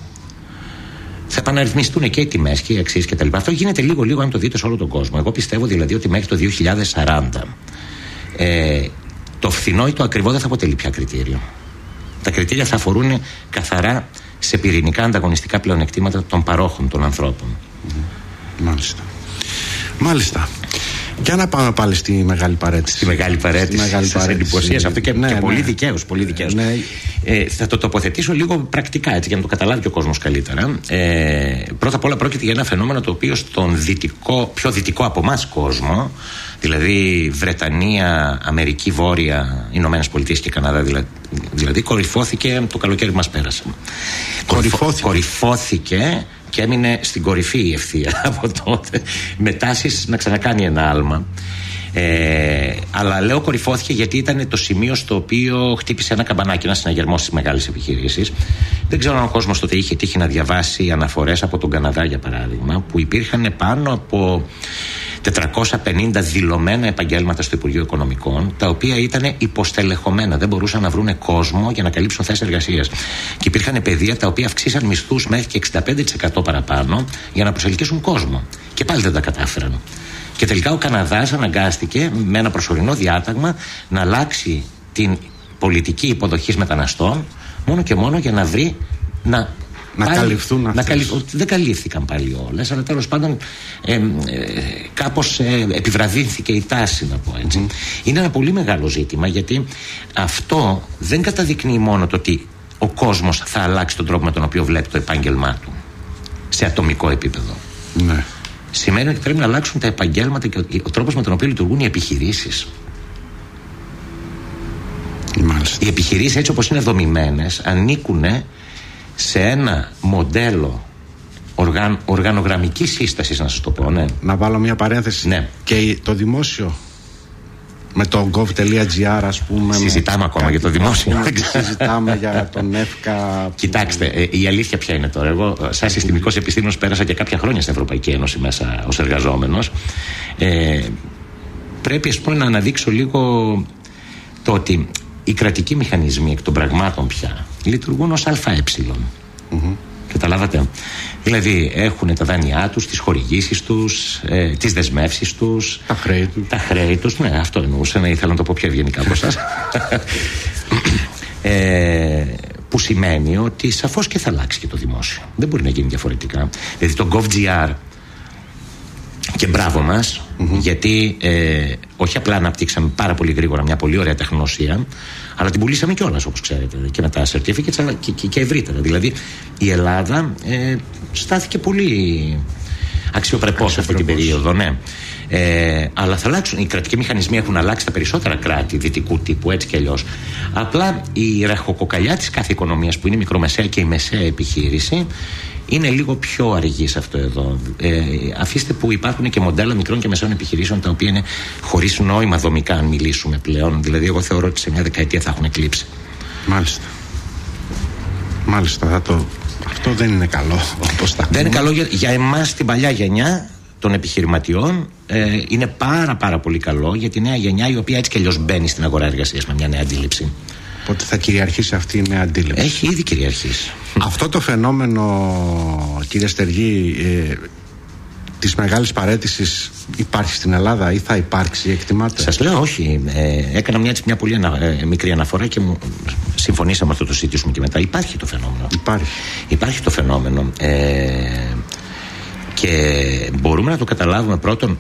B: θα επαναρρυθμιστούν και οι τιμές και οι αξίες κτλ. Αυτό γίνεται λίγο-λίγο αν το δείτε σε όλο τον κόσμο. Εγώ πιστεύω δηλαδή ότι μέχρι το 2040 ε, το φθηνό ή το ακριβό δεν θα αποτελεί πια κριτήριο. Τα κριτήρια θα αφορούν καθαρά σε πυρηνικά ανταγωνιστικά πλεονεκτήματα των παρόχων των ανθρώπων.
A: Μάλιστα. Μάλιστα. Για να πάμε πάλι στη μεγάλη παρέτηση.
B: Στη μεγάλη παρέτηση.
A: Στη μεγάλη
B: Σας
A: παρέτηση.
B: εντυπωσίασε αυτό και,
A: Ναι,
B: και
A: ναι.
B: πολύ δικαίως. Πολύ δικαίως.
A: Ναι.
B: Ε, θα το τοποθετήσω λίγο πρακτικά έτσι, για να το καταλάβει και ο κόσμος καλύτερα. Ε, πρώτα απ' όλα πρόκειται για ένα φαινόμενο το οποίο στον δυτικό, πιο δυτικό από εμάς κόσμο, δηλαδή Βρετανία, Αμερική, Βόρεια, Ηνωμένες Πολιτείες και Καναδά, δηλαδή, δηλαδή κορυφώθηκε το καλοκαίρι που μας πέρασε.
A: Κορυφώθηκε.
B: Κορυφώθηκε και έμεινε στην κορυφή η ευθεία από τότε με τάσεις να ξανακάνει ένα άλμα Ε, αλλά λέω κορυφώθηκε γιατί ήταν το σημείο στο οποίο χτύπησε ένα καμπανάκι, ένας συναγερμός στι μεγάλε επιχειρήσει. Δεν ξέρω αν ο κόσμος τότε είχε τύχει να διαβάσει αναφορές από τον Καναδά, για παράδειγμα, που υπήρχαν πάνω από 450 δηλωμένα επαγγέλματα στο Υπουργείο Οικονομικών, τα οποία ήταν υποστελεχωμένα. Δεν μπορούσαν να βρουν κόσμο για να καλύψουν θέσεις εργασίας. Και υπήρχαν παιδεία τα οποία αυξήσαν μισθούς μέχρι και 65% παραπάνω για να προσελκύσουν κόσμο. Και πάλι δεν τα κατάφεραν. Και τελικά ο Καναδάς αναγκάστηκε με ένα προσωρινό διάταγμα να αλλάξει την πολιτική υποδοχής μεταναστών μόνο και μόνο για να βρει να
A: Να καλυφθούν
B: να
A: αυτές.
B: καλυφ- Δεν καλύφθηκαν πάλι όλες, αλλά τέλος πάντων ε, ε, κάπως επιβραδύνθηκε η τάση, να πω έτσι. Είναι ένα πολύ μεγάλο ζήτημα γιατί αυτό δεν καταδεικνύει μόνο το ότι ο κόσμος θα αλλάξει τον τρόπο με τον οποίο βλέπει το επάγγελμά του σε ατομικό επίπεδο.
A: Ναι.
B: Σημαίνει ότι πρέπει να αλλάξουν τα επαγγέλματα και ο, ο τρόπος με τον οποίο λειτουργούν οι επιχειρήσεις.
A: Μάλιστα.
B: Οι επιχειρήσεις έτσι όπως είναι δομημένες ανήκουν σε ένα μοντέλο οργαν, οργανογραμμικής σύστασης, να σας το πω, ναι.
A: Να βάλω μια παρένθεση.
B: Ναι.
A: Και το δημόσιο με το gov.gr ας πούμε
B: Συζητάμε
A: με
B: ακόμα
A: κάτι-
B: για το δημόσιο.
A: συζητάμε για τον ΕΦΚΑ
B: Κοιτάξτε, ε, η αλήθεια ποια είναι τώρα. Εγώ, ε, σαν συστημικός επιστήμονας, πέρασα και κάποια χρόνια στην Ευρωπαϊκή Ένωση μέσα ως εργαζόμενος. Ε, πρέπει, ας πούμε, να αναδείξω λίγο το ότι οι κρατικοί μηχανισμοί εκ των πραγμάτων πια λειτουργούν ως ΑΕ. Καταλάβατε. Δηλαδή έχουν τα δάνειά τους, τις χορηγήσεις τους, ε, τις δεσμεύσεις τους.
A: Τα χρέη τους.
B: Τα χρέη τους, ναι, αυτό εννοούσα. Ναι, ήθελα να το πω πιο ευγενικά από εσάς. ε, που σημαίνει ότι σαφώς και θα αλλάξει και το δημόσιο. Δεν μπορεί να γίνει διαφορετικά. Δηλαδή το GovGR και μπράβο μας, γιατί ε, όχι απλά αναπτύξαμε πάρα πολύ γρήγορα μια πολύ ωραία τεχνογνωσία, αλλά την πουλήσαμε κιόλας όπως ξέρετε και με τα certificates αλλά και, και, και ευρύτερα. Δηλαδή η Ελλάδα ε, στάθηκε πολύ αξιοπρεπώς αυτή την περίοδο, ναι. Ε, αλλά θα αλλάξουν. Οι κρατικοί μηχανισμοί έχουν αλλάξει τα περισσότερα κράτη δυτικού τύπου, έτσι κι αλλιώς. Απλά η ραχοκοκαλιά της κάθε οικονομίας που είναι η μικρομεσαία και η μεσαία επιχείρηση είναι λίγο πιο αργή σε αυτό εδώ. Ε, αφήστε που υπάρχουν και μοντέλα μικρών και μεσαίων επιχειρήσεων τα οποία είναι χωρίς νόημα δομικά, αν μιλήσουμε πλέον. Δηλαδή, εγώ θεωρώ ότι σε μια δεκαετία θα έχουν εκλείψει.
A: Μάλιστα. Μάλιστα, θα το... αυτό δεν είναι καλό όπως τα
B: Δεν είναι
A: ακούμε.
B: καλό για, για εμάς την παλιά γενιά των επιχειρηματιών. Ε, είναι πάρα πάρα πολύ καλό για τη νέα γενιά η οποία έτσι κι αλλιώς μπαίνει στην αγορά εργασίας με μια νέα αντίληψη.
A: Οπότε θα κυριαρχήσει αυτή η νέα αντίληψη.
B: Έχει ήδη κυριαρχήσει.
A: Αυτό το φαινόμενο, κύριε Στεργή, ε, της μεγάλης παρέτησης υπάρχει στην Ελλάδα ή θα υπάρξει, εκτιμάτε;
B: Σας λέω όχι. Ε, έκανα μια, έτσι, μια πολύ ανα- ε, μικρή αναφορά και μου συμφωνήσαμε αυτό το συζητήσουμε και μετά. Υπάρχει το φαινόμενο.
A: Υπάρχει.
B: Υπάρχει το φαινόμενο. Ε, και μπορούμε να το καταλάβουμε πρώτον ε,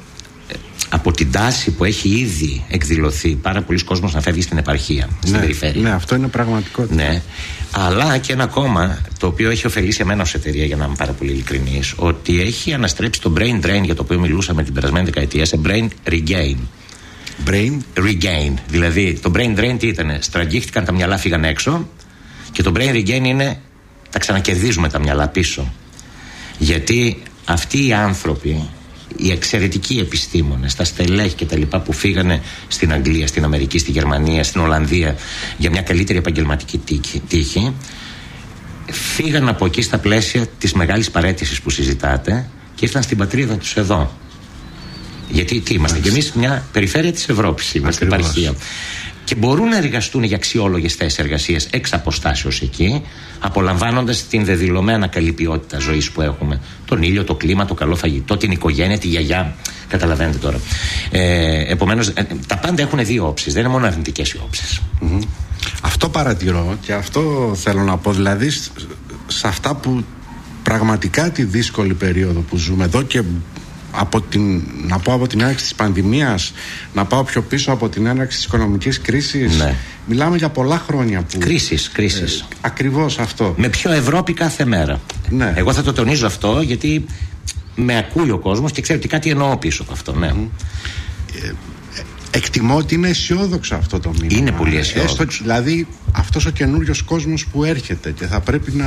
B: από την τάση που έχει ήδη εκδηλωθεί πάρα πολλοί κόσμος να φεύγει στην επαρχία, στην
A: ναι,
B: περιφέρεια.
A: ναι, αυτό είναι πραγματικότητα.
B: Ναι. Αλλά και ένα ακόμα το οποίο έχει ωφελήσει εμένα ως εταιρεία, για να είμαι πάρα πολύ ειλικρινής, ότι έχει αναστρέψει το brain drain για το οποίο μιλούσαμε την περασμένη δεκαετία σε brain regain.
A: Brain;
B: Regain. Δηλαδή, το brain drain τι ήταν, στραγγίχτηκαν τα μυαλά, φύγαν έξω. Και το brain regain είναι τα ξανακερδίζουμε τα μυαλά πίσω. Γιατί αυτοί οι άνθρωποι, οι εξαιρετικοί επιστήμονες, τα στελέχη και τα λοιπά που φύγανε στην Αγγλία, στην Αμερική, στη Γερμανία, στην Ολλανδία για μια καλύτερη επαγγελματική τύχη, τύχη φύγαν από εκεί στα πλαίσια της μεγάλης παρέτησης που συζητάτε και ήρθαν στην πατρίδα τους εδώ. Γιατί τι είμαστε, και εμείς μια περιφέρεια της Ευρώπης είμαστε,
A: Ακριβώς.
B: επαρχία. Και μπορούν να εργαστούν για αξιόλογες θέσεις εργασίας εξ αποστάσεως εκεί, απολαμβάνοντας την δεδηλωμένα καλή ποιότητα ζωής που έχουμε. Τον ήλιο, το κλίμα, το καλό φαγητό, την οικογένεια, τη γιαγιά. Καταλαβαίνετε τώρα. Ε, Επομένως, τα πάντα έχουν δύο όψεις. Δεν είναι μόνο αρνητικές οι όψεις.
A: Αυτό παρατηρώ και αυτό θέλω να πω. Δηλαδή, σ- σε αυτά που πραγματικά τη δύσκολη περίοδο που ζούμε εδώ και από την, να πω από την έναρξη της πανδημίας να πάω πιο πίσω από την έναρξη της οικονομικής κρίσης
B: Ναι.
A: μιλάμε για πολλά χρόνια που
B: Κρίση, κρίση.
A: Ε, ακριβώς αυτό
B: Με πιο Ευρώπη κάθε μέρα.
A: Ναι.
B: Εγώ θα το τονίζω αυτό γιατί με ακούει ο κόσμος και ξέρει ότι κάτι εννοώ πίσω από αυτό. Ναι.
A: εκτιμώ ότι είναι αισιόδοξο αυτό το μήνυμα
B: Είναι πολύ αισιόδοξο.
A: Έστω, δηλαδή αυτός ο καινούριος κόσμος που έρχεται και θα πρέπει να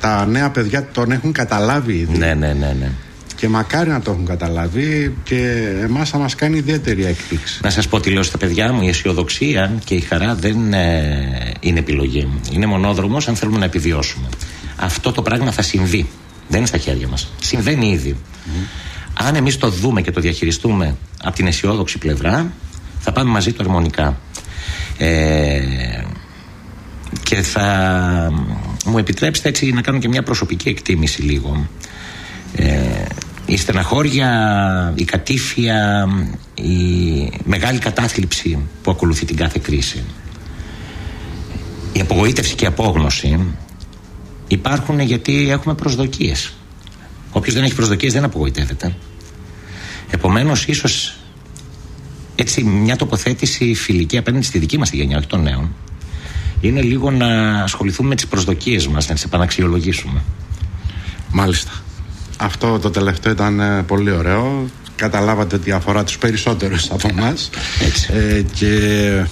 A: τα νέα παιδιά τον έχουν καταλάβει ήδη
B: ναι, ναι, ναι, ναι.
A: Και μακάρι να το έχουν καταλάβει και εμάς θα μας κάνει ιδιαίτερη έκπληξη.
B: Να σας πω τι λέω στα παιδιά μου, η αισιοδοξία και η χαρά δεν ε, είναι επιλογή. Είναι μονόδρομος αν θέλουμε να επιβιώσουμε. Αυτό το πράγμα θα συμβεί. Δεν είναι στα χέρια μας. Συμβαίνει ήδη. Αν εμείς το δούμε και το διαχειριστούμε από την αισιόδοξη πλευρά, θα πάμε μαζί του αρμονικά. Ε, και θα μου επιτρέψετε έτσι να κάνω και μια προσωπική εκτίμηση λίγο. Ε, η στεναχώρια, η κατήφια, η μεγάλη κατάθλιψη που ακολουθεί την κάθε κρίση. Η απογοήτευση και η απόγνωση υπάρχουν γιατί έχουμε προσδοκίες. Όποιος δεν έχει προσδοκίες δεν απογοητεύεται. Επομένως ίσως έτσι μια τοποθέτηση φιλική απέναντι στη δική μας τη γενιά, όχι των νέων, είναι λίγο να ασχοληθούμε με τις προσδοκίες μας, να τις επαναξιολογήσουμε.
A: Μάλιστα. Αυτό το τελευταίο ήταν ε, πολύ ωραίο. Καταλάβατε ότι αφορά τους περισσότερους από εμάς. Ε, και ε,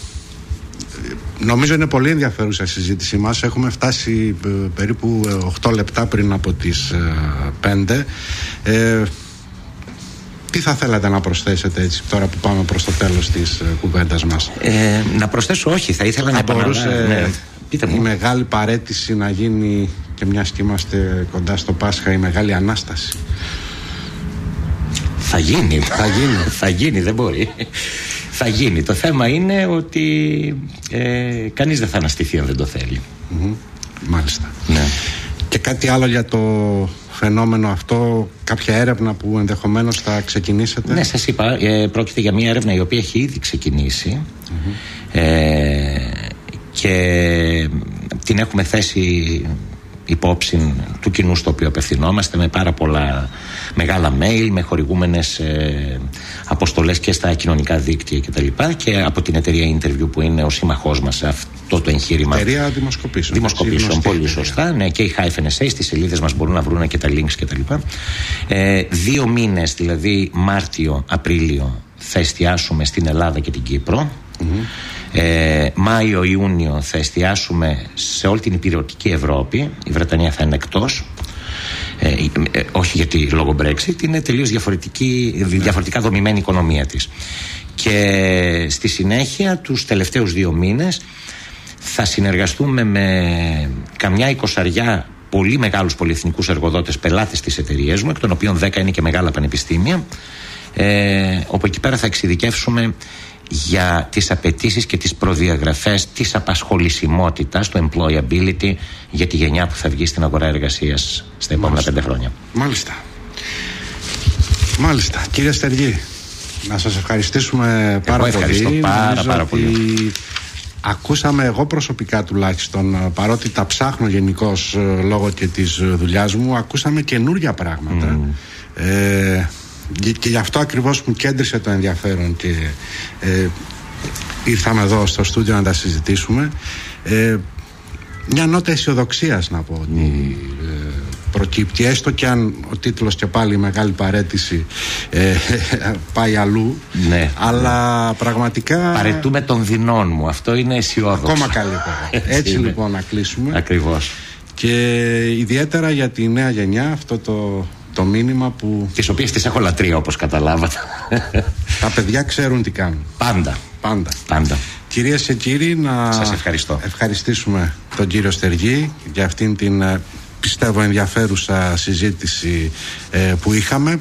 A: νομίζω είναι πολύ ενδιαφέρουσα η συζήτησή μας. Έχουμε φτάσει ε, περίπου ε, 8 λεπτά πριν από τις ε, 5. Ε, τι θα θέλατε να προσθέσετε έτσι τώρα που πάμε προς το τέλος της ε, κουβέντας μας;
B: Ε, να προσθέσω όχι, θα ήθελα να
A: Θα μπορούσε
B: επαναλάβω. Ναι. Πείτε μου.
A: η μεγάλη παρέτηση να γίνει και μιας και είμαστε κοντά στο Πάσχα η μεγάλη Ανάσταση.
B: Θα γίνει. Θα γίνει. θα γίνει, δεν μπορεί. θα γίνει. Το θέμα είναι ότι ε, κανείς δεν θα αναστηθεί αν δεν το θέλει.
A: Μμμ. Μάλιστα.
B: Ναι.
A: Και κάτι άλλο για το φαινόμενο αυτό, κάποια έρευνα που ενδεχομένως θα ξεκινήσετε;
B: Ναι, σας είπα, ε, πρόκειται για μια έρευνα η οποία έχει ήδη ξεκινήσει ε, και την έχουμε θέσει υπόψη του κοινού στο οποίο απευθυνόμαστε με πάρα πολλά μεγάλα mail, με χορηγούμενες ε, αποστολές και στα κοινωνικά δίκτυα κτλ. Και, και από την εταιρεία Interview που είναι ο σύμμαχός μας σε αυτό το εγχείρημα.
A: Εταιρεία δημοσκοπήσεων.
B: Δημοσκοπήσεων,
A: Γνωστή
B: πολύ
A: εταιρεία.
B: σωστά. Ναι, και η Hyphen SA στις σελίδες μας μπορούν να βρουν και τα links κτλ. Ε, δύο μήνες, δηλαδή Μάρτιο, Απρίλιο, θα εστιάσουμε στην Ελλάδα και την κυπρο Ε, Μάιο, Ιούνιο θα εστιάσουμε σε όλη την υπηρετική Ευρώπη. Η Βρετανία θα είναι εκτός. Ε, ε, όχι γιατί λόγω Brexit, είναι τελείως διαφορετική, διαφορετικά δομημένη η οικονομία της. Και στη συνέχεια, τους τελευταίους δύο μήνες, θα συνεργαστούμε με καμιά εικοσαριά πολύ μεγάλους πολυεθνικούς εργοδότες πελάτες της εταιρείας μου, εκ των οποίων 10 είναι και μεγάλα πανεπιστήμια, ε, όπου εκεί πέρα θα εξειδικεύσουμε για τις απαιτήσεις και τις προδιαγραφές της απασχολησιμότητας, του employability για τη γενιά που θα βγει στην αγορά εργασίας στα επόμενα πέντε χρόνια.
A: Μάλιστα. Μάλιστα. Κύριε Στεργή, να σας ευχαριστήσουμε πάρα
B: ευχαριστώ
A: πολύ.
B: πάρα,
A: Νομίζω
B: πάρα
A: ότι Ακούσαμε εγώ προσωπικά τουλάχιστον, ε, παρότι τα ψάχνω γενικώς λόγω και της ε, δουλειάς μου, ακούσαμε καινούργια πράγματα. Ε, και, και γι' αυτό ακριβώς μου κέντρισε το ενδιαφέρον και ε, ήρθαμε εδώ στο στούντιο να τα συζητήσουμε. Ε, μια νότα αισιοδοξίας να πω ότι ε, προκύπτει έστω και αν ο τίτλος και πάλι η μεγάλη παρέτηση ε, πάει αλλού
B: Ναι.
A: αλλά πραγματικά
B: Παρετούμε των δεινών μου. Αυτό είναι αισιόδοξο.
A: ακόμα καλύτερα έτσι,
B: είναι.
A: λοιπόν να κλείσουμε
B: Ακριβώς.
A: και ιδιαίτερα για τη νέα γενιά αυτό το, το μήνυμα που
B: Τις οποίες τις έχω λατρεία όπως καταλάβατε.
A: τα παιδιά ξέρουν τι κάνουν
B: Πάντα.
A: πάντα
B: Πάντα.
A: Κυρίες και κύριοι, να
B: Σας ευχαριστώ.
A: ευχαριστήσουμε τον κύριο Στεργή για αυτήν την ε, πιστεύω ενδιαφέρουσα συζήτηση ε, που είχαμε.